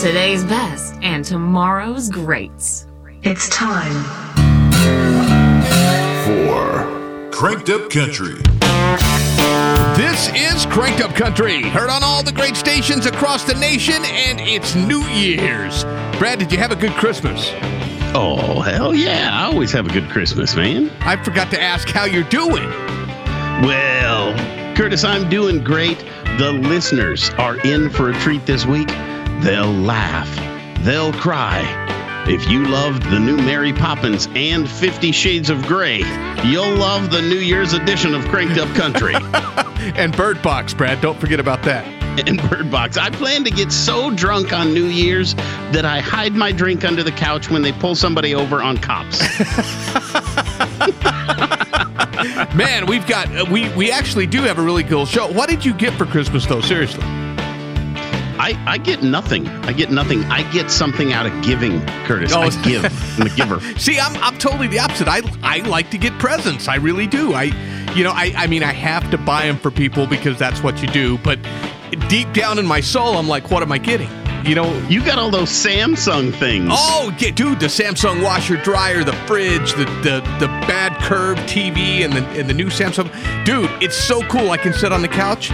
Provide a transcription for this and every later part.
Today's best and tomorrow's greats. It's time for Cranked Up Country. This is Cranked Up Country, heard on all the great stations across the nation, and it's New Year's. Brad, did you have a good Christmas? Oh, hell yeah. I always have a good Christmas, man. I forgot to ask how you're doing. Well, Curtis, I'm doing great. The listeners are in for a treat this week. They'll laugh, they'll cry. If you loved the new Mary Poppins and Fifty Shades of Grey, you'll love the New Year's edition of Cranked Up Country. and Bird Box, Brad. Don't forget about that. And Bird Box. I plan to get so drunk on New Year's that I hide my drink under the couch when they pull somebody over on cops. Man, we've got uh, we we actually do have a really cool show. What did you get for Christmas though? Seriously. I, I get nothing. I get nothing. I get something out of giving, Curtis. Oh. I give. I'm a giver. See, I'm, I'm totally the opposite. I, I like to get presents. I really do. I, you know, I, I mean, I have to buy them for people because that's what you do. But deep down in my soul, I'm like, what am I getting? You know, you got all those Samsung things. Oh, yeah, dude, the Samsung washer dryer, the fridge, the the the bad curve TV, and the and the new Samsung. Dude, it's so cool. I can sit on the couch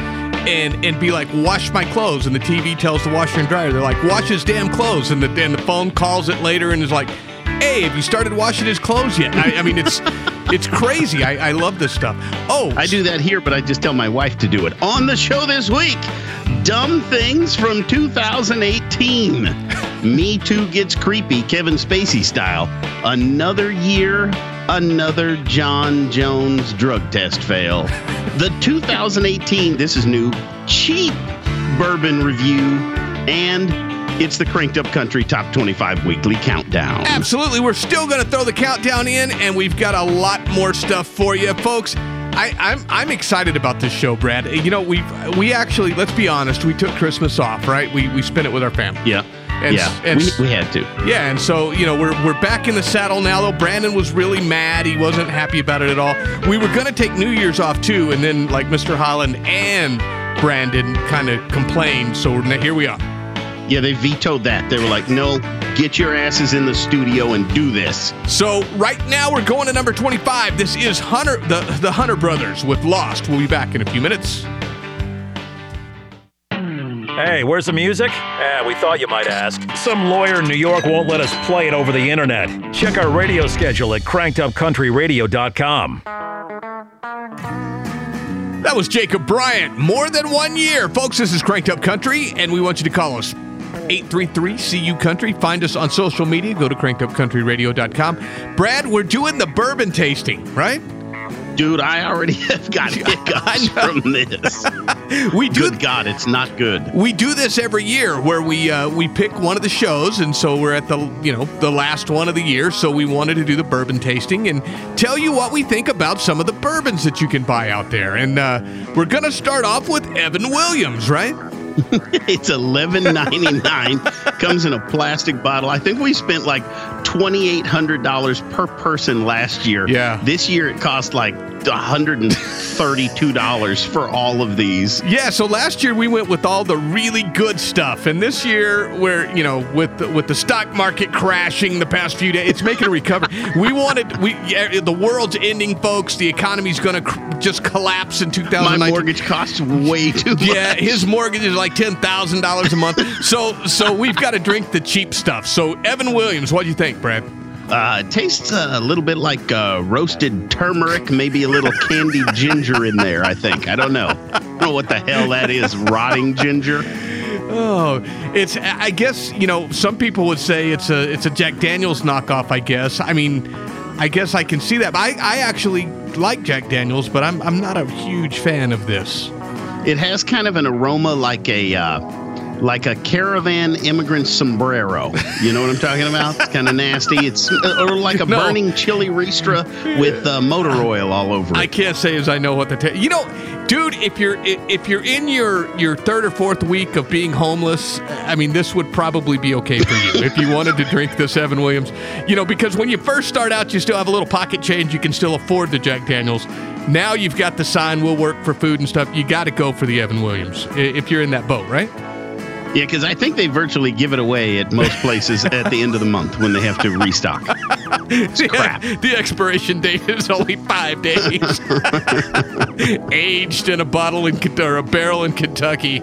and and be like, wash my clothes, and the TV tells the washer and dryer, they're like, wash his damn clothes, and the and the phone calls it later and is like, hey, have you started washing his clothes yet? I, I mean, it's it's crazy. I, I love this stuff. Oh, I do that here, but I just tell my wife to do it on the show this week. Dumb things from 2018. Me Too gets creepy, Kevin Spacey style. Another year, another Jon Jones drug test fail. The 2018, this is new, cheap bourbon review, and it's the Cranked Up Country Top 25 Weekly Countdown. Absolutely. We're still going to throw the countdown in, and we've got a lot more stuff for you, folks. I, am I'm, I'm excited about this show, Brad. You know, we we actually let's be honest, we took Christmas off, right? We we spent it with our family. Yeah. And, yeah, and, we, we had to. Yeah, and so you know we're we're back in the saddle now. Though Brandon was really mad, he wasn't happy about it at all. We were gonna take New Year's off too, and then like Mr. Holland and Brandon kind of complained. So here we are. Yeah, they vetoed that. They were like, no, get your asses in the studio and do this. So right now we're going to number 25. This is Hunter, the, the Hunter Brothers with Lost. We'll be back in a few minutes. Hey, where's the music? Eh, we thought you might ask. Some lawyer in New York won't let us play it over the internet. Check our radio schedule at crankedupcountryradio.com. That was Jacob Bryant. More than one year. Folks, this is Cranked Up Country, and we want you to call us 833 CU Country. Find us on social media. Go to crankedupcountryradio.com. Brad, we're doing the bourbon tasting, right? Dude, I already have got hiccups from this. we do. Good God, it's not good. We do this every year, where we uh, we pick one of the shows, and so we're at the you know the last one of the year. So we wanted to do the bourbon tasting and tell you what we think about some of the bourbons that you can buy out there. And uh, we're gonna start off with Evan Williams, right? it's eleven ninety nine. Comes in a plastic bottle. I think we spent like twenty eight hundred dollars per person last year. Yeah. This year it cost like $132 for all of these. Yeah, so last year we went with all the really good stuff, and this year we're you know with the, with the stock market crashing the past few days, it's making a recovery. we wanted we yeah, the world's ending, folks. The economy's going to cr- just collapse in 2019. My mortgage costs way too much. Yeah, his mortgage is like ten thousand dollars a month. so so we've got to drink the cheap stuff. So Evan Williams, what do you think, Brad? Uh, it tastes a little bit like uh, roasted turmeric, maybe a little candied ginger in there. I think. I don't know. I don't know what the hell that is. Rotting ginger. Oh, it's. I guess you know. Some people would say it's a it's a Jack Daniel's knockoff. I guess. I mean, I guess I can see that. But I I actually like Jack Daniel's, but I'm I'm not a huge fan of this. It has kind of an aroma like a. Uh, like a caravan immigrant sombrero. You know what I'm talking about? It's kind of nasty. It's uh, or like a no. burning chili ristra with uh, motor oil all over it. I can't say as I know what the ta- you know, dude. If you're if you're in your your third or fourth week of being homeless, I mean, this would probably be okay for you if you wanted to drink the Evan Williams. You know, because when you first start out, you still have a little pocket change. You can still afford the Jack Daniels. Now you've got the sign, "We'll work for food and stuff." You got to go for the Evan Williams if you're in that boat, right? Yeah, because I think they virtually give it away at most places at the end of the month when they have to restock. It's crap. the expiration date is only five days. Aged in a bottle in or a barrel in Kentucky.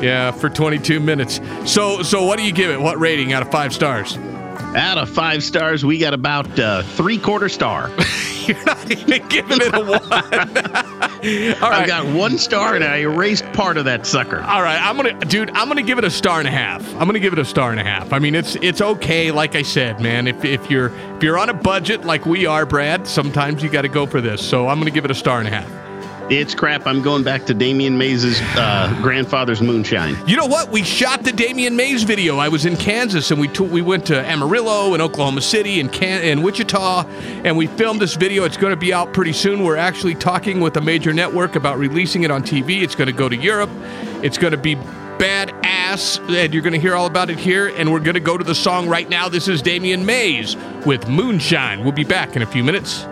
Yeah, for 22 minutes. So, so what do you give it? What rating out of five stars? Out of five stars, we got about uh, three quarter star. You're not even giving it a one. All right. I've got one star and I erased part of that sucker. All right, I'm gonna, dude. I'm gonna give it a star and a half. I'm gonna give it a star and a half. I mean, it's it's okay. Like I said, man, if, if you're if you're on a budget like we are, Brad, sometimes you got to go for this. So I'm gonna give it a star and a half. It's crap. I'm going back to Damian Mays' uh, grandfather's moonshine. You know what? We shot the Damian Mays video. I was in Kansas, and we t- we went to Amarillo and Oklahoma City and Can- and Wichita, and we filmed this video. It's going to be out pretty soon. We're actually talking with a major network about releasing it on TV. It's going to go to Europe. It's going to be badass, and you're going to hear all about it here. And we're going to go to the song right now. This is Damian Mays with Moonshine. We'll be back in a few minutes.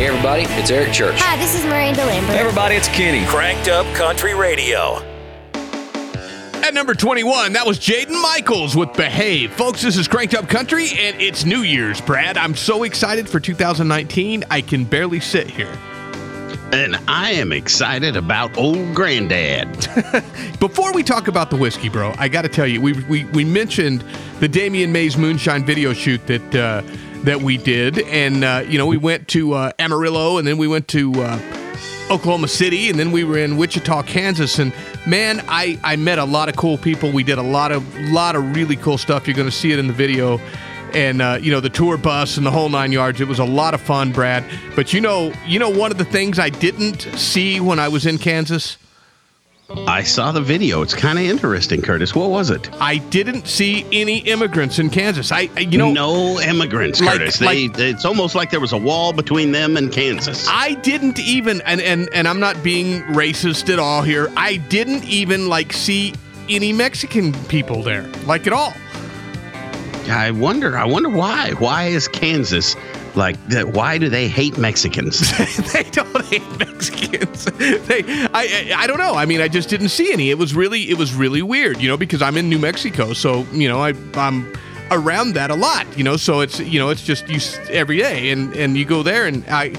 Hey everybody, it's Eric Church. Hi, this is Miranda Lambert. Hey everybody, it's Kenny. Cranked Up Country Radio. At number 21, that was Jaden Michaels with Behave. Folks, this is Cranked Up Country, and it's New Year's, Brad. I'm so excited for 2019, I can barely sit here. And I am excited about old granddad. Before we talk about the whiskey, bro, I got to tell you, we, we, we mentioned the Damian Mays Moonshine video shoot that uh, that we did, and uh, you know we went to uh, Amarillo, and then we went to uh, Oklahoma City, and then we were in Wichita, Kansas, and man, I I met a lot of cool people. We did a lot of lot of really cool stuff. You're going to see it in the video. And uh, you know the tour bus and the whole nine yards. It was a lot of fun, Brad. But you know, you know one of the things I didn't see when I was in Kansas. I saw the video. It's kind of interesting, Curtis. What was it? I didn't see any immigrants in Kansas. I, you know, no immigrants, like- Curtis. like- it's almost like there was a wall between them and Kansas. I didn't even, and and and I'm not being racist at all here. I didn't even like see any Mexican people there, like at all. I wonder. I wonder why. Why is Kansas like? Why do they hate Mexicans? they don't hate Mexicans. They, I, I, I don't know. I mean, I just didn't see any. It was really, it was really weird, you know, because I'm in New Mexico, so you know, I, I'm around that a lot, you know. So it's, you know, it's just you every day, and and you go there, and I,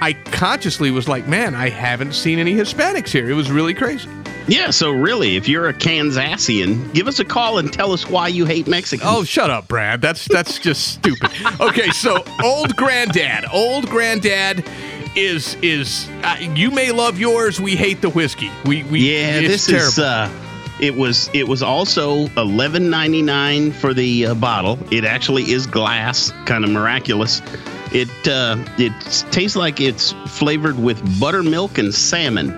I consciously was like, man, I haven't seen any Hispanics here. It was really crazy. Yeah. So really, if you're a Kansasian, give us a call and tell us why you hate Mexicans. Oh, shut up, Brad. That's that's just stupid. Okay, so old granddad, old granddad is is uh, you may love yours. We hate the whiskey. We we yeah. it's This is. terrible. uh it was it was also eleven ninety nine for the uh, bottle. It actually is glass, kind of miraculous. It uh, it tastes like it's flavored with buttermilk and salmon.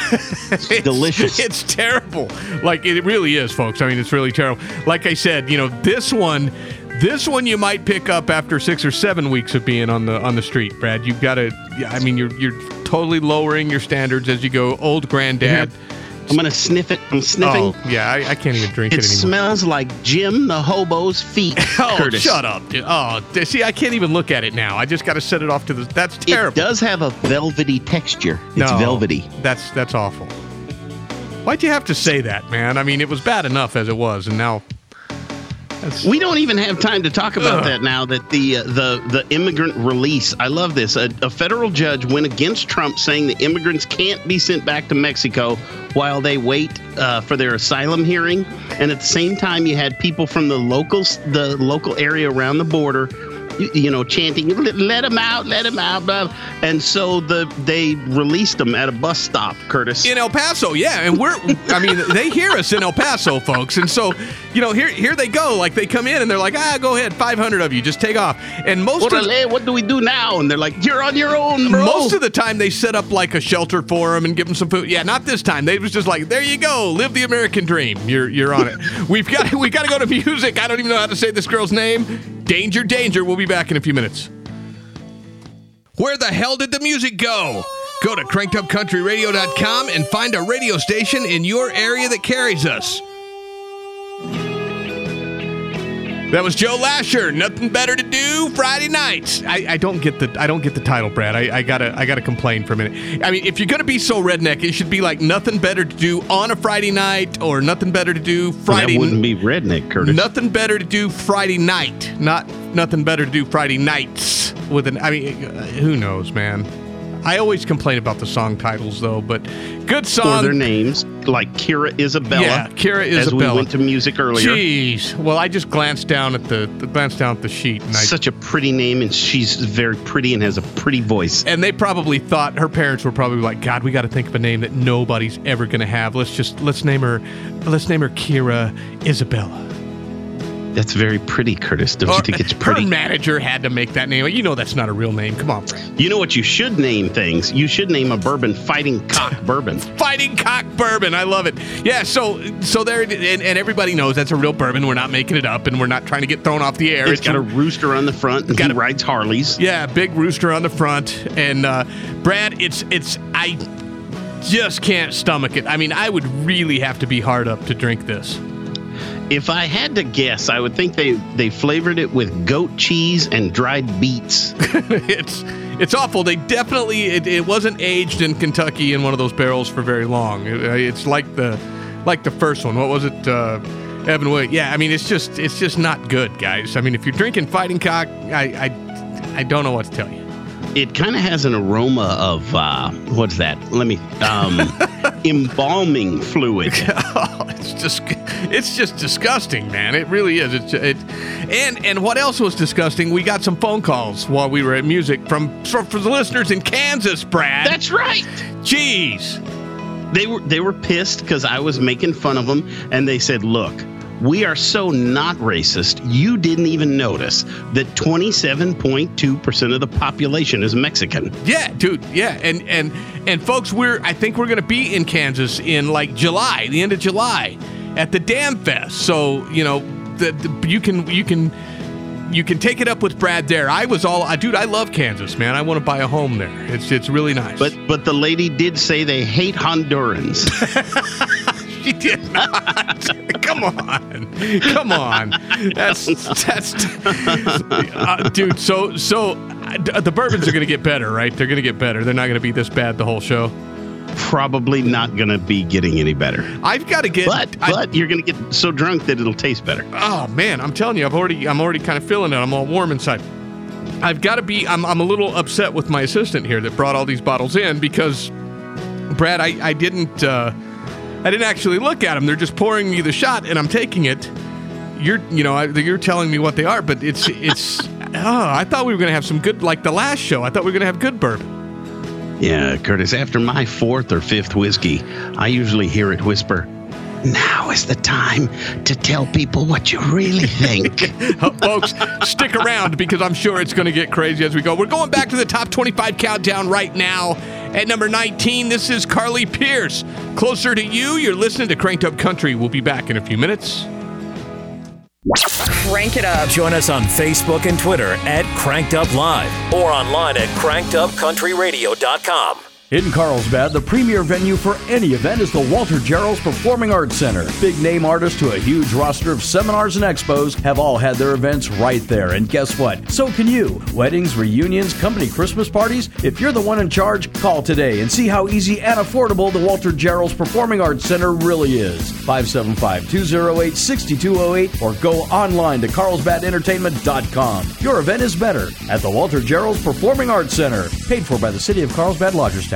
It's delicious. It's terrible. Like it really is, folks. I mean, it's really terrible. Like I said, you know, this one, this one you might pick up after six or seven weeks of being on the on the street, Brad. You've got to. I mean, you're you're totally lowering your standards as you go. Old granddad. I'm gonna sniff it. I'm sniffing. Oh yeah, I, I can't even drink it it, anymore. It smells like Jim the hobo's feet. Oh, Curtis. shut up! dude. Oh, see, I can't even look at it now. I just got to set it off to the. That's terrible. It does have a velvety texture. It's No, velvety. That's that's awful. Why'd you have to say that, man? I mean, it was bad enough as it was, and now. We don't even have time to talk about Ugh. that now. That the uh, the the immigrant release. I love this. A, a federal judge went against Trump, saying that immigrants can't be sent back to Mexico while they wait uh, for their asylum hearing. And at the same time, you had people from the locals, the local area around the border. You, you know, chanting, "Let him out, let him out!" Blah. And so the they released them at a bus stop, Curtis. in El Paso, yeah, and we're I mean, they hear us in El Paso, folks. And so, you know, here here they go. Like they come in and they're like, "Ah, go ahead, 500 of you, just take off." And most of what do we do now? And they're like, "You're on your own, bro." most of the time they set up like a shelter for them and give them some food. Yeah, not this time. They was just like, "There you go, live the American dream. You're you're on it." We've got we got to go to music. I don't even know how to say this girl's name. Danger, danger. We'll be back in a few minutes. Where the hell did the music go? Go to crankedupcountryradio.com and find a radio station in your area that carries us. That was Joe Lasher. Nothing better to do Friday nights. I, I don't get the I don't get the title, Brad. I, I gotta I gotta complain for a minute. I mean, if you're gonna be so redneck, it should be like nothing better to do on a Friday night or nothing better to do Friday. That wouldn't be redneck, Curtis. Nothing better to do Friday night. Not nothing better to do Friday nights with an. I mean, uh, who knows, man. I always complain about the song titles though, but good song. Or their names, like Kira Isabella. Yeah, Kira As we went to music earlier. Jeez. Well, I just glanced down at the, the glanced down at the sheet, and I Such a pretty name, and she's very pretty and has a pretty voice. and they probably thought her parents were probably like, God, we got to think of a name that nobody's ever gonna have. Let's just let's name her, let's name her Kira Isabella. That's very pretty, Curtis. Don't you think it's Her pretty? manager had to make that name. You know that's not a real name. Come on, Brad. You know what you should name things? You should name a bourbon Fighting Cock Bourbon. Fighting Cock Bourbon. I love it. Yeah. So so there, and, and everybody knows that's a real bourbon. We're not making it up, and we're not trying to get thrown off the air. It's got a rooster on the front, and Got he a- rides Harleys. Yeah, big rooster on the front, and uh, Brad, it's it's I just can't stomach it. I mean, I would really have to be hard up to drink this. If I had to guess, I would think they they flavored it with goat cheese and dried beets. it's it's awful. They definitely it, it wasn't aged in Kentucky in one of those barrels for very long. It- it's like the like the first one. What was it? Uh, Evan Williams. Yeah, I mean, it's just it's just not good, guys. I mean, if you're drinking Fighting Cock, I I, I don't know what to tell you. It kind of has an aroma of uh, what's that? Let me um, embalming fluid. Oh, it's just it's just disgusting, man. It really is. It's it, and and what else was disgusting? We got some phone calls while we were at music from from, from the listeners in Kansas, Brad. That's right. Jeez. They were they were pissed because I was making fun of them, and they said, "Look, we are so not racist. You didn't even notice that 27.2 percent of the population is Mexican." Yeah, dude. Yeah, and and and folks, we're I think we're gonna be in Kansas in like July, the end of July, at the Dam Fest. So you know, the, the you can you can you can take it up with Brad there. I was all, dude. I love Kansas, man. I want to buy a home there. It's it's really nice. But but the lady did say they hate Hondurans. she did not. Come on, come on. That's that's, uh, dude. So so uh, the bourbons are gonna get better, right? They're gonna get better. They're not gonna be this bad the whole show. Probably not going to be getting any better. I've got to get. But I- but you're going to get so drunk that it'll taste better. oh man, I'm telling you, I've already, I'm already kind of feeling it. I'm all warm inside. I've got to be. I'm, I'm a little upset with my assistant here that brought all these bottles in because, Brad, I, I didn't, uh, I didn't actually look at them. They're just pouring me the shot, and I'm taking it. You're, you know, I, you're telling me what they are, but it's, it's. oh, I thought we were gonna have some good, like the last show. I thought we were gonna have good bourbon. Yeah, Curtis, after my fourth or fifth whiskey, I usually hear it whisper, Now is the time to tell people what you really think. Uh, folks, stick around because I'm sure it's going to get crazy as we go. We're going back to the top 25 countdown right now. At number 19, this is Carly Pearce. Closer to you, you're listening to Cranked Up Country. We'll be back in a few minutes. Crank it up. Join us on Facebook and Twitter at Cranked Up Live. Or online at crankedupcountryradio.com. In Carlsbad, the premier venue for any event is the Walter Gerrells Performing Arts Center. Big name artists to a huge roster of seminars and expos have all had their events right there. And guess what? So can you. Weddings, reunions, company Christmas parties. If you're the one in charge, call today and see how easy and affordable the Walter Gerrells Performing Arts Center really is. 575 208 6208 or go online to carlsbadentertainment.com. Your event is better at the Walter Gerrells Performing Arts Center. Paid for by the City of Carlsbad Lodgers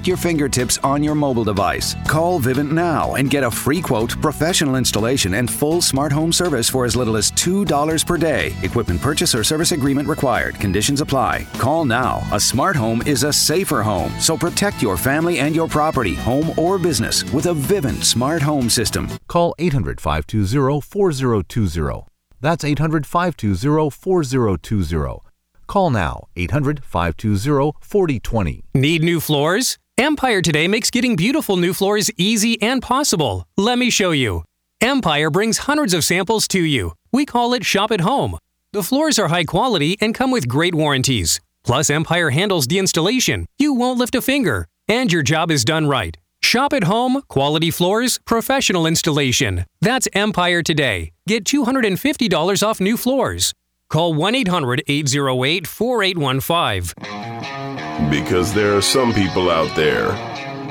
at your fingertips on your mobile device. Call Vivint now and get a free quote, professional installation, and full smart home service for as little as $2 per day. Equipment purchase or service agreement required. Conditions apply. Call now. A smart home is a safer home, so protect your family and your property, home or business, with a Vivint smart home system. Call 800 520 4020. That's 800 520 4020. Call now 800 520 4020. Need new floors? Empire Today makes getting beautiful new floors easy and possible. Let me show you. Empire brings hundreds of samples to you. We call it Shop at Home. The floors are high quality and come with great warranties. Plus, Empire handles the installation. You won't lift a finger, and your job is done right. Shop at home, quality floors, professional installation. That's Empire Today. Get $250 off new floors. Call 1 800 808 4815. Because there are some people out there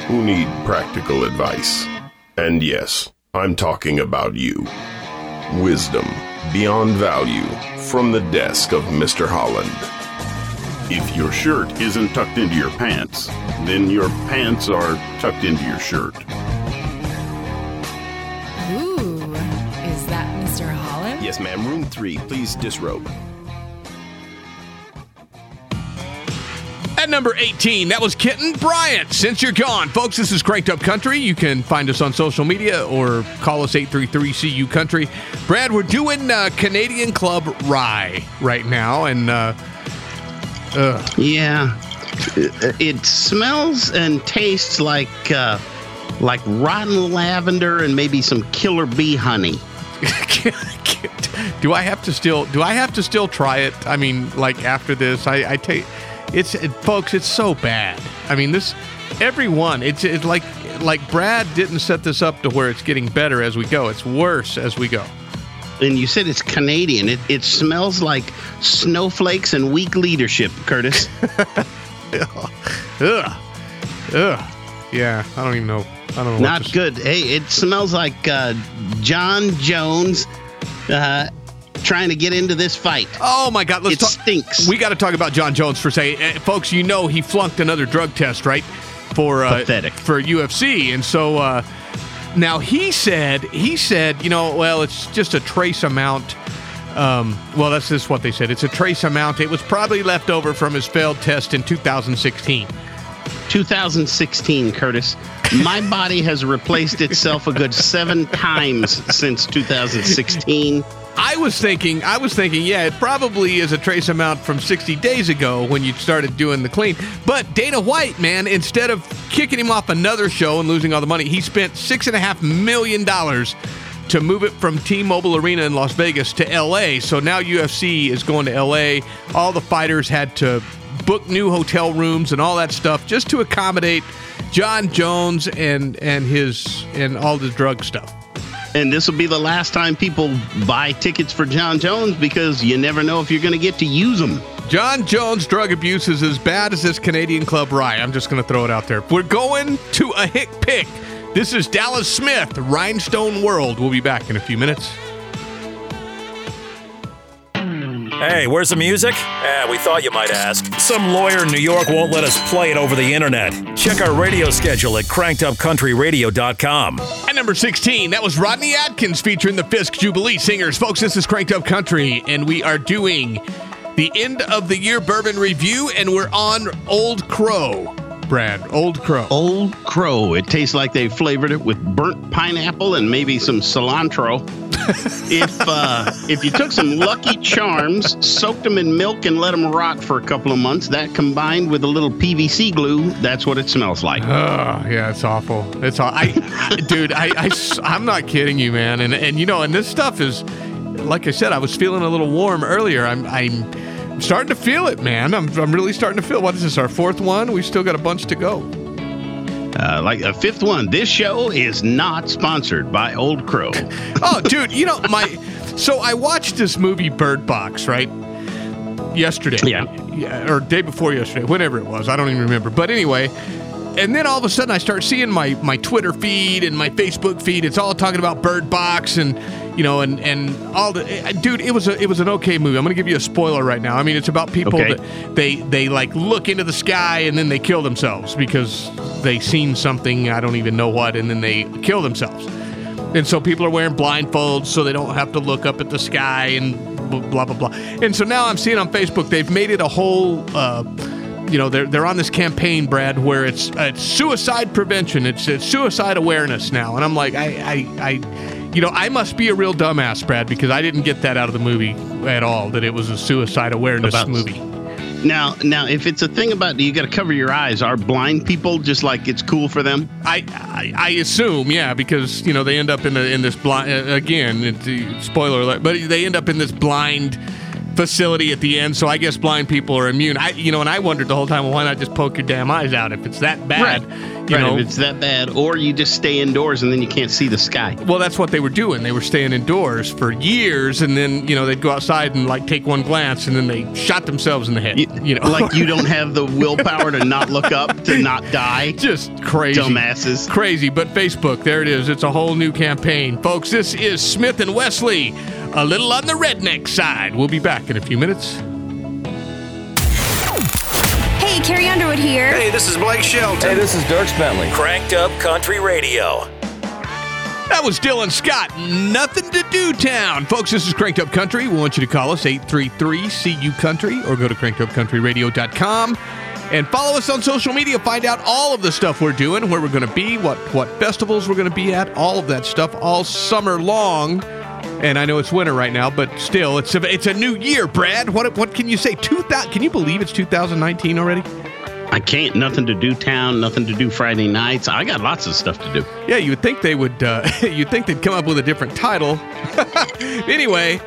who need practical advice. And yes, I'm talking about you. Wisdom beyond value from the desk of Mr. Holland. If your shirt isn't tucked into your pants, then your pants are tucked into your shirt. Ooh, is that Mr. Holland? Yes, ma'am. Room three. Please disrobe. At number 18, that was Kitten Bryant. Since you're gone, folks, this is Cranked Up Country. You can find us on social media or call us 833 CU Country. Brad, we're doing uh, Canadian Club Rye right now, and uh, uh, Yeah. It, it smells and tastes like uh, like rotten lavender and maybe some killer bee honey. do I have to still do I have to still try it? I mean, like after this, I, I take it's it, folks, it's so bad. I mean, this everyone, it's it's like like Brad didn't set this up to where it's getting better as we go. It's worse as we go. And you said it's Canadian. It, it smells like snowflakes and weak leadership, Curtis. Ugh. Ugh. Yeah, I don't even know. I don't know. Not good. Hey, it smells like uh, Jon Jones uh, trying to get into this fight. Oh my God! Let's It talk. stinks. We got to talk about Jon Jones for a second, Uh, folks. You know he flunked another drug test, right? For uh, Pathetic. for UFC, and so uh, now he said he said you know well it's just a trace amount. Um, well, that's just what they said. It's a trace amount. It was probably left over from his failed test in 2016. 2016, Curtis. My body has replaced itself a good seven times since 2016. I was thinking, I was thinking, yeah, it probably is a trace amount from 60 days ago when you started doing the clean. But Dana White, man, instead of kicking him off another show and losing all the money, he spent six and a half million dollars to move it from T-Mobile Arena in Las Vegas to LA. So now UFC is going to LA. All the fighters had to book new hotel rooms and all that stuff just to accommodate Jon Jones and and his and all the drug stuff. And this will be the last time people buy tickets for Jon Jones because you never know if you're going to get to use them. Jon Jones drug abuse is as bad as this Canadian club rye. I'm just going to throw it out there. We're going to a hick pick. This is Dallas Smith, Rhinestone World. We'll be back in a few minutes. Hey, where's the music? Eh, we thought you might ask. Some lawyer in New York won't let us play it over the internet. Check our radio schedule at crankedupcountryradio.com. Number 16, that was Rodney Atkins featuring the Fisk Jubilee Singers. Folks, this is Cranked Up Country, and we are doing the end of the year bourbon review, and we're on Old Crow. Brad, Old Crow. Old Crow. It tastes like they flavored it with burnt pineapple and maybe some cilantro. If uh, if you took some Lucky Charms, soaked them in milk, and let them rot for a couple of months, that combined with a little PVC glue, that's what it smells like. Oh, yeah, it's awful. It's all, I, dude, I, I, am not kidding you, man. And, and, you know, and this stuff is, like I said, I was feeling a little warm earlier. I'm, I'm starting to feel it, man. I'm, I'm really starting to feel, what is this, our fourth one? We've still got a bunch to go. Uh, like a fifth one, this show is not sponsored by Old Crow. oh, dude, you know, my, so I watched this movie Bird Box, right? Yesterday. Yeah. Or day before yesterday, whenever it was. I don't even remember. But anyway, and then all of a sudden I start seeing my my Twitter feed and my Facebook feed. It's all talking about Bird Box and you know and and all the eh, dude. It was a it was an okay movie. I'm gonna give you a spoiler right now. I mean, it's about people Okay. that they they like look into the sky and then they kill themselves because they seen something I don't even know what and then they kill themselves. And so people are wearing blindfolds so they don't have to look up at the sky and blah blah blah. And so now I'm seeing on Facebook they've made it a whole. Uh, you know they're they're on this campaign, Brad, where it's uh, it's suicide prevention, it's, it's suicide awareness now, and I'm like, I, I I you know, I must be a real dumbass, Brad, because I didn't get that out of the movie at all. That it was a suicide awareness About- movie. Now, now, if it's a thing about you got to cover your eyes, are blind people just like it's cool for them? I, I I assume, yeah, because you know they end up in the, in this blind uh, again. It's, uh, spoiler alert, but they end up in this blind facility at the end. So I guess blind people are immune. I you know, and I wondered the whole time, well, why not just poke your damn eyes out if it's that bad? You right, know, if it's that bad, or you just stay indoors and then you can't see the sky. Well, that's what they were doing. They were staying indoors for years, and then you know they'd go outside and like take one glance, and then they shot themselves in the head. You, know, like you don't have the willpower to not look up to not die. Just crazy, dumbasses. Crazy, but Facebook, there it is. It's a whole new campaign, folks. This is Smith and Wesley, a little on the redneck side. We'll be back in a few minutes. Hey, Carrie Underwood here. Hey, this is Blake Shelton. Hey, this is Dierks Bentley. Cranked Up Country Radio. That was Dylan Scott. Nothing to do town. Folks, this is Cranked Up Country. We want you to call us 833-CU Country or go to crankedupcountryradio.com and follow us on social media. Find out all of the stuff we're doing, where we're going to be, what, what festivals we're going to be at, all of that stuff all summer long. And I know it's winter right now, but still, it's a, it's a new year, Brad. What what can you say? 2000, can you believe it's 2019 already? I can't. Nothing to do town. Nothing to do Friday nights. I got lots of stuff to do. Yeah, you would think they would. Uh, you'd think they'd come up with a different title. anyway,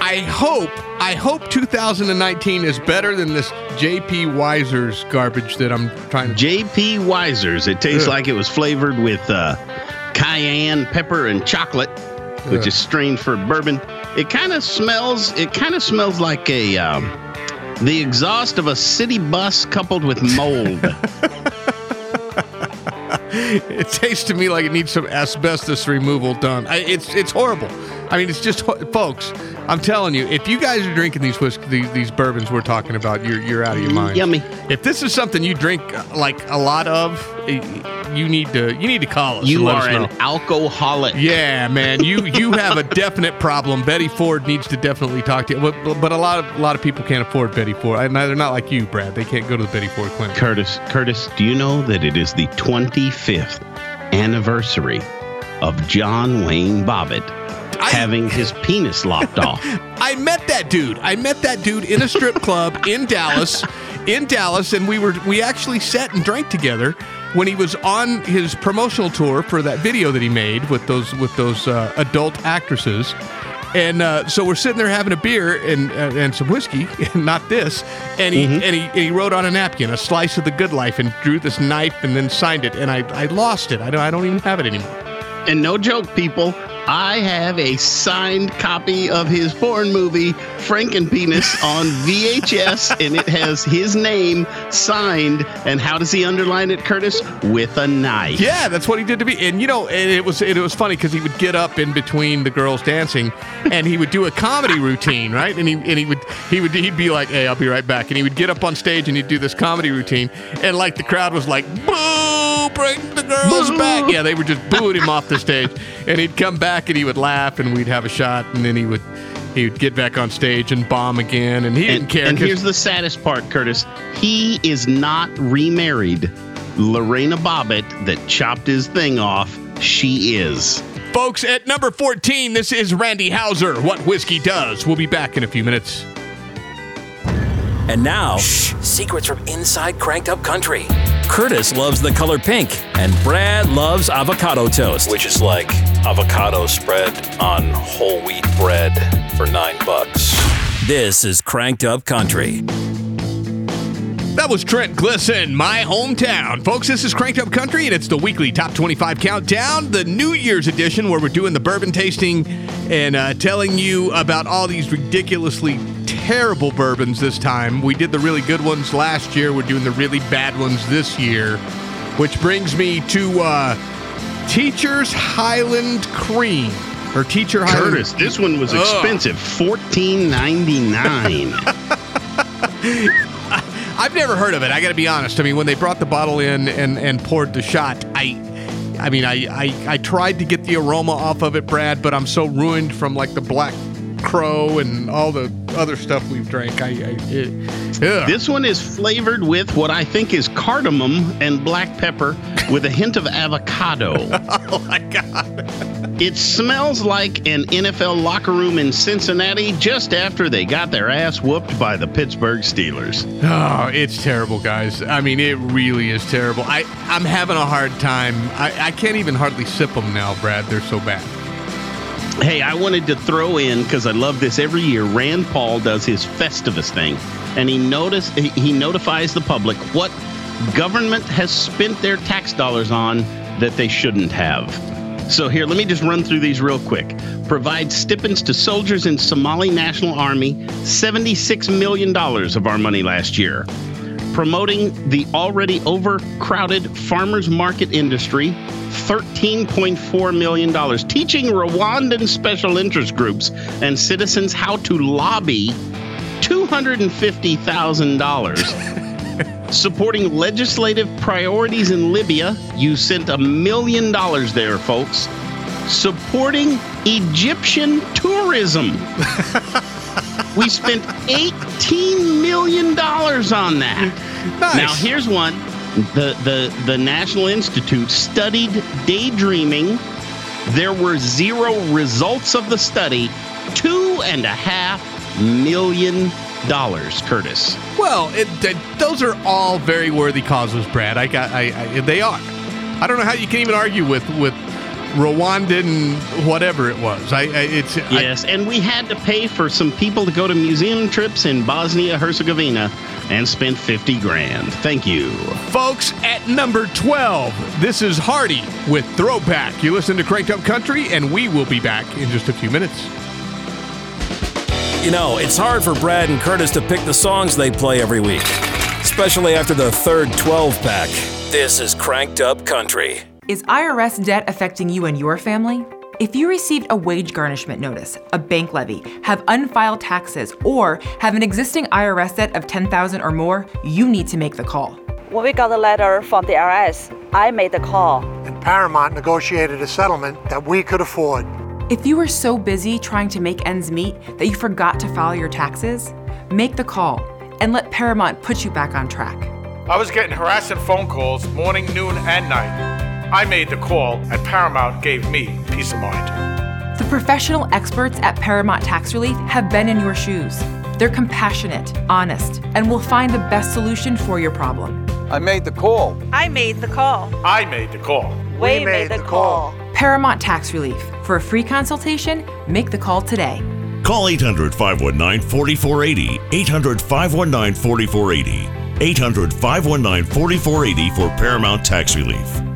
I hope I hope 2019 is better than this J.P. Wiser's garbage that I'm trying to. J.P. Wiser's. It tastes Ugh. like it was flavored with uh, cayenne pepper and chocolate, which is strained for bourbon. It kind of smells. It kind of smells like a um, the exhaust of a city bus coupled with mold. it tastes to me like it needs some asbestos removal done. I, it's it's horrible. I mean, it's just folks. I'm telling you, if you guys are drinking these whisk- these, these bourbons we're talking about, you're you're out of your mind. Yummy. If this is something you drink uh, like a lot of, you need to you need to call us. you let are us an know. alcoholic. Yeah, man, you you have a definite problem. Betty Ford needs to definitely talk to you. But, but a lot of a lot of people can't afford Betty Ford. And they're not like you, Brad. They can't go to the Betty Ford clinic. Curtis, Curtis, do you know that it is the 25th anniversary of John Wayne Bobbitt having his penis lopped off? I met that dude. I met that dude in a strip club in Dallas, in Dallas, and we were we actually sat and drank together when he was on his promotional tour for that video that he made with those with those uh, adult actresses. And uh, so we're sitting there having a beer and uh, and some whiskey, not this. And he and he and he wrote on a napkin a slice of the good life and drew this knife and then signed it. And I, I lost it. I don't I don't even have it anymore. And no joke, people, I have a signed copy of his porn movie, Frankenpenis, on VHS, and it has his name signed. And how does he underline it, Curtis? With a knife. Yeah, that's what he did to me. And you know, and it was it was funny because he would get up in between the girls dancing, and he would do a comedy routine, right? And he and he would he would he'd be like, "Hey, I'll be right back," and he would get up on stage and he'd do this comedy routine, and like the crowd was like, "Boo! Bring the girls back!" Yeah, they were just booing him off the stage, and he'd come back and he would laugh, and we'd have a shot, and then he would. He would get back on stage and bomb again, and he didn't care. And here's the saddest part, Curtis. He is not remarried. Lorena Bobbitt, that chopped his thing off, she is. Folks, at number 14, this is Randy Houser, What Whiskey Does. We'll be back in a few minutes. And now, secrets from inside Cranked Up Country. Curtis loves the color pink, and Brad loves avocado toast. Which is like avocado spread on whole wheat bread for nine bucks. This is Cranked Up Country. That was Trent Glisson, my hometown. Folks, this is Cranked Up Country, and it's the weekly Top 25 Countdown, the New Year's edition, where we're doing the bourbon tasting and uh, telling you about all these ridiculously terrible bourbons this time. We did the really good ones last year. We're doing the really bad ones this year, which brings me to uh, Teacher's Highland Cream. Or Teacher Highland. Curtis, this one was expensive. Fourteen ninety nine. I've never heard of it. I got to be honest. I mean, when they brought the bottle in and, and poured the shot, I, I mean, I, I I tried to get the aroma off of it, Brad, but I'm so ruined from like the black Crow and all the other stuff we've drank. I, I it, ugh. This one is flavored with what I think is cardamom and black pepper with a hint of avocado. oh my god. It smells like an NFL locker room in Cincinnati just after they got their ass whooped by the Pittsburgh Steelers. Oh, it's terrible, guys. I mean, it really is terrible. I, I'm having a hard time. I, I can't even hardly sip them now, Brad. They're so bad. Hey, I wanted to throw in because I love this every year. Rand Paul does his Festivus thing, and he notice he notifies the public what government has spent their tax dollars on that they shouldn't have. So here, let me just run through these real quick. Provide stipends to soldiers in Somali National Army, $76 million of our money last year. Promoting the already overcrowded farmers market industry, $13.4 million. Teaching Rwandan special interest groups and citizens how to lobby, $250,000. Supporting legislative priorities in Libya, you sent a million dollars there, folks. Supporting Egyptian tourism. we spent $18 million on that. Nice. Now, here's one. The, the, the National Institute studied daydreaming. There were zero results of the study. Two and a half million dollars, Curtis. Well, it, th- those are all very worthy causes, Brad. I got, I, I, they are. I don't know how you can even argue with with Rwandan whatever it was. I, I it's yes, and we had to pay for some people to go to museum trips in Bosnia Herzegovina and spent fifty grand. Thank you, folks. At number twelve, this is Hardy with Throwback. You listen to Cranked Up Country, and we will be back in just a few minutes. You know, it's hard for Brad and Curtis to pick the songs they play every week, especially after the third 12 pack. This is Cranked Up Country. Is IRS debt affecting you and your family? If you received a wage garnishment notice, a bank levy, have unfiled taxes, or have an existing IRS debt of 10,000 or more, you need to make the call. When we got the letter from the IRS, I made the call. And Paramount negotiated a settlement that we could afford. If you were so busy trying to make ends meet that you forgot to file your taxes, make the call and let Paramount put you back on track. I was getting harassing phone calls morning, noon, and night. I made the call, and Paramount gave me peace of mind. The professional experts at Paramount Tax Relief have been in your shoes. They're compassionate, honest, and will find the best solution for your problem. I made the call. I made the call. I made the call. We, we made, made, the call. call. Paramount Tax Relief. For a free consultation, make the call today. Call 800 519 4480. 800 519 4480. 800 519 4480 for Paramount Tax Relief.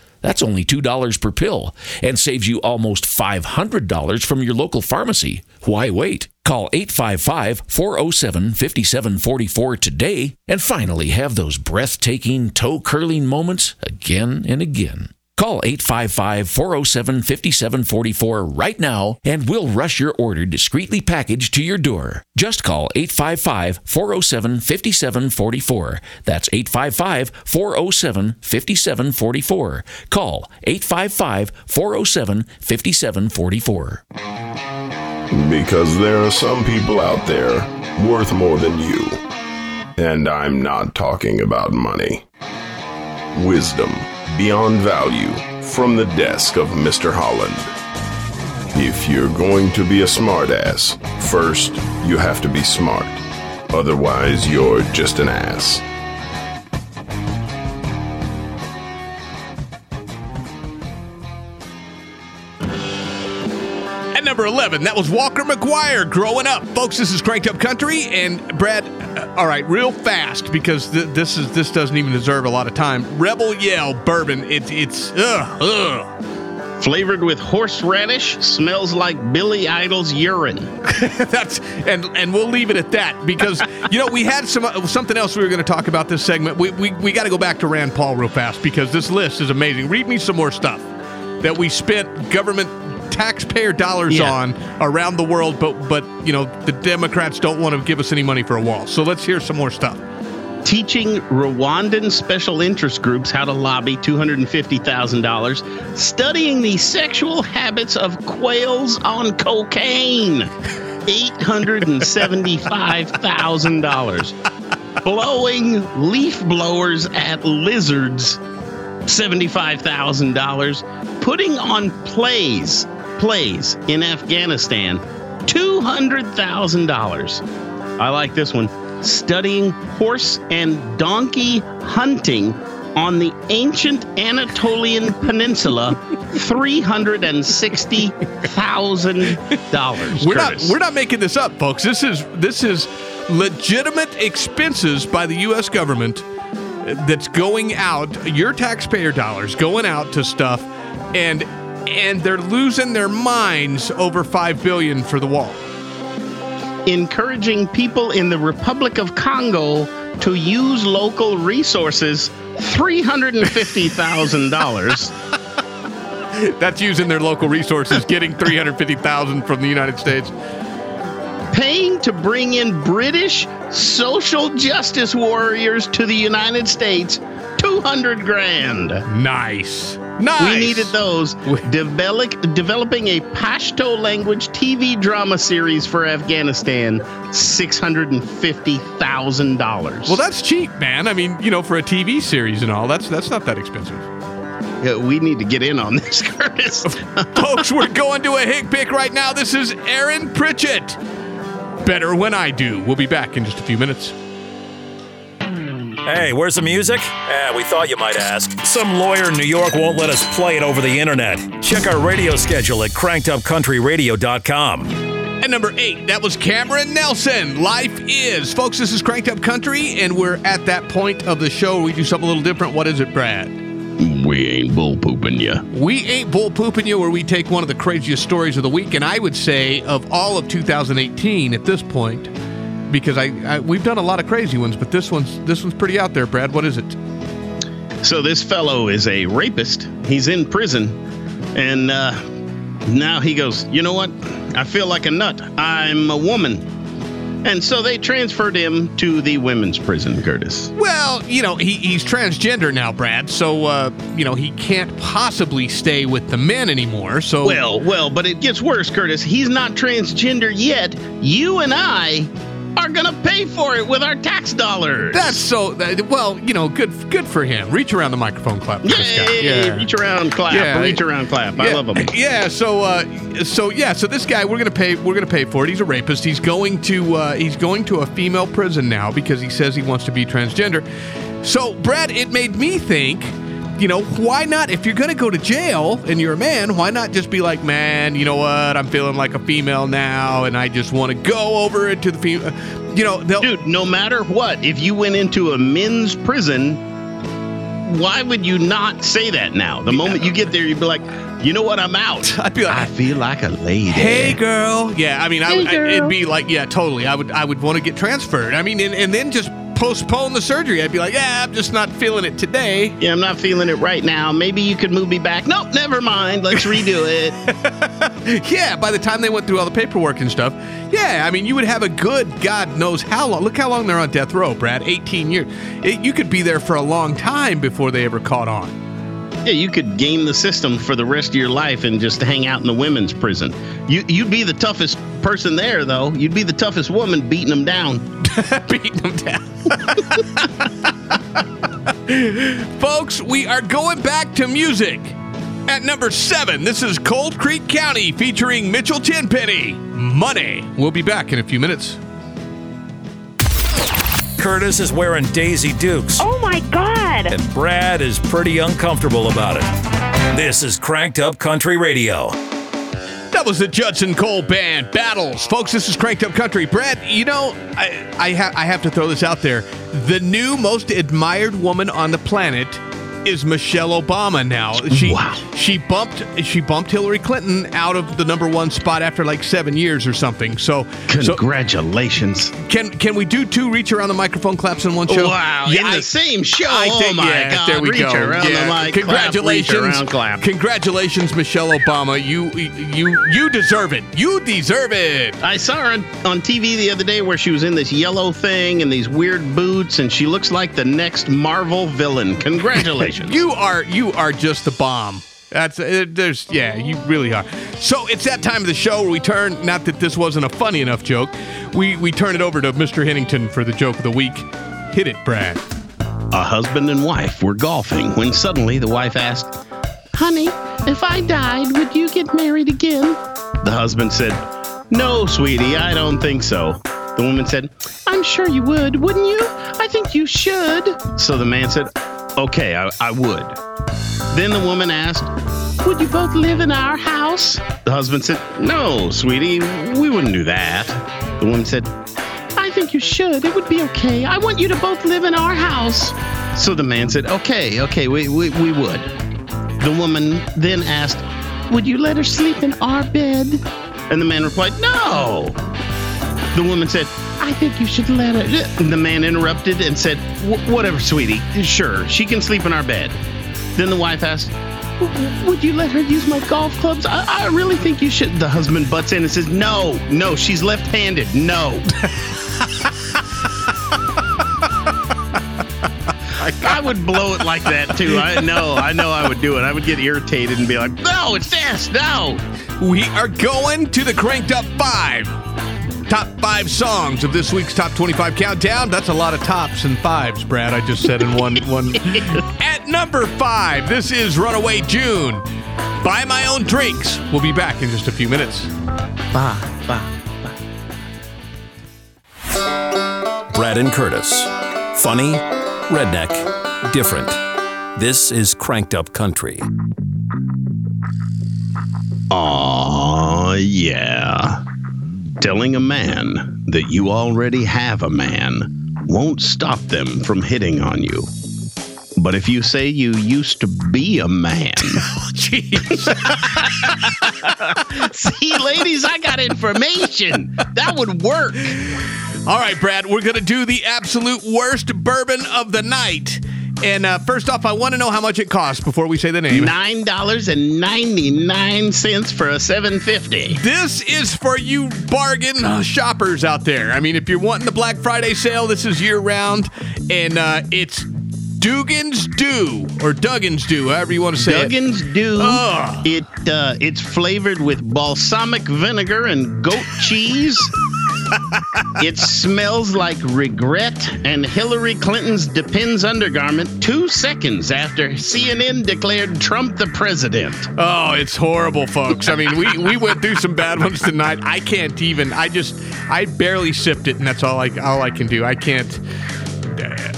That's only $2 per pill and saves you almost $500 from your local pharmacy. Why wait? Call 855 407 5744 today and finally have those breathtaking, toe curling moments again and again. Call 855 407 5744 right now and we'll rush your order discreetly packaged to your door. Just call 855 407 5744. That's 855 407 5744. Call 855 407 5744. Because there are some people out there worth more than you. And I'm not talking about money. Wisdom beyond value from the desk of Mr. Holland. If you're going to be a smartass, first you have to be smart. Otherwise, you're just an ass. At number 11, that was Walker McGuire growing up. Folks, this is Cranked Up Country. And Brad, all right, real fast because th- this is this doesn't even deserve a lot of time. Rebel Yell Bourbon. It's it's ugh, ugh. Flavored with horseradish, smells like Billy Idol's urine. That's and and we'll leave it at that because you know we had some uh, something else we were going to talk about this segment. We we, we got to go back to Rand Paul real fast because this list is amazing. Read me some more stuff that we spent government taxpayer dollars Yeah. on around the world, but but you know the Democrats don't want to give us any money for a wall. So let's hear some more stuff. Teaching Rwandan special interest groups how to lobby $250,000. Studying the sexual habits of quails on cocaine. $875,000. Blowing leaf blowers at lizards. $75,000. Putting on plays, plays in Afghanistan. $200,000. I like this one. Studying horse and donkey hunting on the ancient Anatolian Peninsula. $360,000. We're not we're not making this up, folks. This is this is legitimate expenses by the U.S. government that's going out. Your taxpayer dollars going out to stuff, and and they're losing their minds over five billion for the wall. encouraging people in the Republic of Congo to use local resources. $350,000. That's using their local resources, getting three hundred fifty thousand from the United States. Paying to bring in British social justice warriors to the United States. 200 grand. Nice. Nice. We needed those. Develop, developing a Pashto language TV drama series for Afghanistan. $650,000. Well, that's cheap, man. I mean, you know, for a TV series and all, that's that's not that expensive. Yeah, we need to get in on this, Curtis. Folks, we're going to a hick pick right now. This is Aaron Pritchett. Better when I do. We'll be back in just a few minutes. Hey, where's the music? Eh, we thought you might ask. Some lawyer in New York won't let us play it over the internet. Check our radio schedule at crankedupcountryradio.com. At number eight, that was Cameron Nelson. Life is. Folks, this is Cranked Up Country, and we're at that point of the show where we do something a little different. What is it, Brad? We ain't bull pooping you. We ain't bull pooping you, where we take one of the craziest stories of the week, and I would say of all of 2018 at this point, because I, I we've done a lot of crazy ones, but this one's this one's pretty out there, Brad. What is it? So this fellow is a rapist. He's in prison, and uh, now he goes. You know what? I feel like a nut. I'm a woman, and so they transferred him to the women's prison. Curtis. Well, you know, he, he's transgender now, Brad. So, uh, you know, he can't possibly stay with the men anymore. So, Well, well, but it gets worse, Curtis. He's not transgender yet. You and I are gonna pay for it with our tax dollars. that's so. Well, you know, good good for him. Reach around the microphone, clap. for this guy. Yay! Reach around, clap. Yeah. Reach around, clap. I yeah, love him. Yeah. So, uh, so yeah. So this guy, we're gonna pay. We're gonna pay for it. He's a rapist. He's going to. Uh, he's going to a female prison now because he says he wants to be transgender. So, Brad, it made me think. You know, why not? If you're gonna go to jail and you're a man, why not just be like, man, you know what? I'm feeling like a female now, and I just want to go over into the female. Uh, you know, they'll, Dude, no matter what, if you went into a men's prison, why would you not say that now? The moment you get there, you'd be like, you know what? I'm out. I'd be like, I feel like a lady. Hey girl. Yeah, I mean, Hey, I, it'd be like, yeah, totally. I would, I would want to get transferred. I mean, and, and then just postpone the surgery. I'd be like, yeah, I'm just not feeling it today. Yeah, I'm not feeling it right now. Maybe you could move me back. Nope, never mind. Let's redo it. yeah, by the time they went through all the paperwork and stuff, yeah, I mean, you would have a good God knows how long. Look how long they're on death row, Brad. 18 years. It, you could be there for a long time before they ever caught on. Yeah, you could game the system for the rest of your life and just hang out in the women's prison. You, you'd be the toughest person there, though. You'd be the toughest woman beating them down. beating them down. Folks, we are going back to music. At number seven, this is Cold Creek County featuring Mitchell Tenpenny. Money. We'll be back in a few minutes. Curtis is wearing Daisy Dukes. Oh my God! And Brad is pretty uncomfortable about it. This is Cranked Up Country Radio. That was the Judson Cole Band Battles. Folks, this is Cranked Up Country. Brad, you know, I, I, ha- I have to throw this out there. The new most admired woman on the planet is Michelle Obama now. She she bumped she bumped Hillary Clinton out of the number one spot after like seven years or something. So congratulations. So can can we do two reach around the microphone claps in one show? Wow, in the same show. I Oh my yeah, God, There we reach go. around the Yeah. mic, clap, reach Congratulations, around, clap. congratulations, Michelle Obama. You you you deserve it. You deserve it. I saw her on, on TV the other day where she was in this yellow thing and these weird boots, and she looks like the next Marvel villain. Congratulations. You are you are just the bomb. That's uh, there's yeah, you really are. So it's that time of the show where we turn. Not that this wasn't a funny enough joke. We we turn it over to Mr. Hennington for the joke of the week. Hit it, Brad. A husband and wife were golfing when suddenly the wife asked, Honey, if I died, would you get married again? The husband said, No, sweetie, I don't think so. The woman said, I'm sure you would, wouldn't you? I think you should. So the man said, Okay, I, I would. Then the woman asked, Would you both live in our house? The husband said, No, sweetie, we wouldn't do that. The woman said, I think you should. It would be okay. I want you to both live in our house. So the man said, Okay, okay, we, we, we would. The woman then asked, Would you let her sleep in our bed? And the man replied, No. The woman said, I think you should let her. The man interrupted and said, Whatever, sweetie. Sure, she can sleep in our bed. Then the wife asked, Would you let her use my golf clubs? I, I really think you should. The husband butts in and says, No, no, she's left handed. No. I would blow it like that too. I know, I know I would do it. I would get irritated and be like, No, it's this, no. We are going to the Cranked Up Five. Top five songs of this week's Top 25 Countdown. That's a lot of tops and fives, Brad. I just said in one. one. At number five, this is Runaway June. Buy my own drinks. We'll be back in just a few minutes. Bye, bye. Brad and Curtis. Funny, redneck, different. This is Cranked Up Country. Aw, yeah. Telling a man that you already have a man won't stop them from hitting on you. But if you say you used to be a man. Oh, jeez. See, ladies, I got information. That would work. All right, Brad, we're going to do the absolute worst bourbon of the night. And uh, first off, I want to know how much it costs before we say the name. Nine dollars and ninety nine cents for a seven fifty. This is for you bargain shoppers out there. I mean, if you're wanting the Black Friday sale, this is year round, and uh, it's Dugan's Dew or Duggan's Dew, however you want to say Duggan's it. Dew. Ugh. It uh, it's flavored with balsamic vinegar and goat cheese. It smells like regret and Hillary Clinton's Depends undergarment two seconds after CNN declared Trump the president. Oh, it's horrible, folks. I mean, we, we went through some bad ones tonight. I can't even. I just I barely sipped it, and that's all I all I can do. I can't.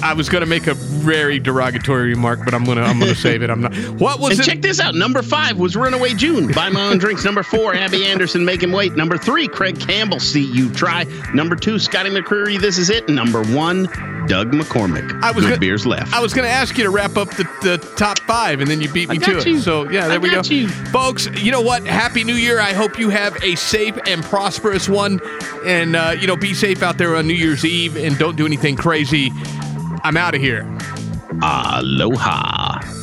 I was gonna make a very derogatory remark, but I'm gonna I'm gonna save it. I'm not. What was and it? check this out. Number five was Runaway June. Buy my own drinks. Number four, Abby Anderson, Make Him Wait. Number three, Craig Campbell, See You Try. Number two, Scotty McCreery, This Is It. Number one, Doug McCormick. I was Good gonna, beers left. I was going to ask you to wrap up the, the top five, and then you beat me to got it. So yeah, there I we got go, you. folks. You know what? Happy New Year! I hope you have a safe and prosperous one, and uh, you know, be safe out there on New Year's Eve, and don't do anything crazy. I'm out of here. Aloha.